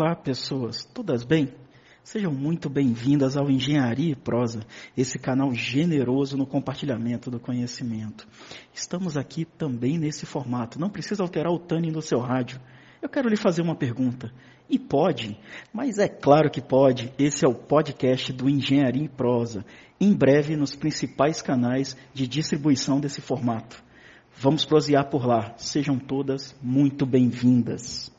Olá, pessoas, todas bem? Sejam muito bem-vindas ao Engenharia e Prosa, esse canal generoso no compartilhamento do conhecimento. Estamos aqui também nesse formato, não precisa alterar o tuning do seu rádio. Eu quero lhe fazer uma pergunta. E pode? Mas é claro que pode. Esse é o podcast do Engenharia e Prosa, em breve nos principais canais de distribuição desse formato. Vamos prosear por lá. Sejam todas muito bem-vindas.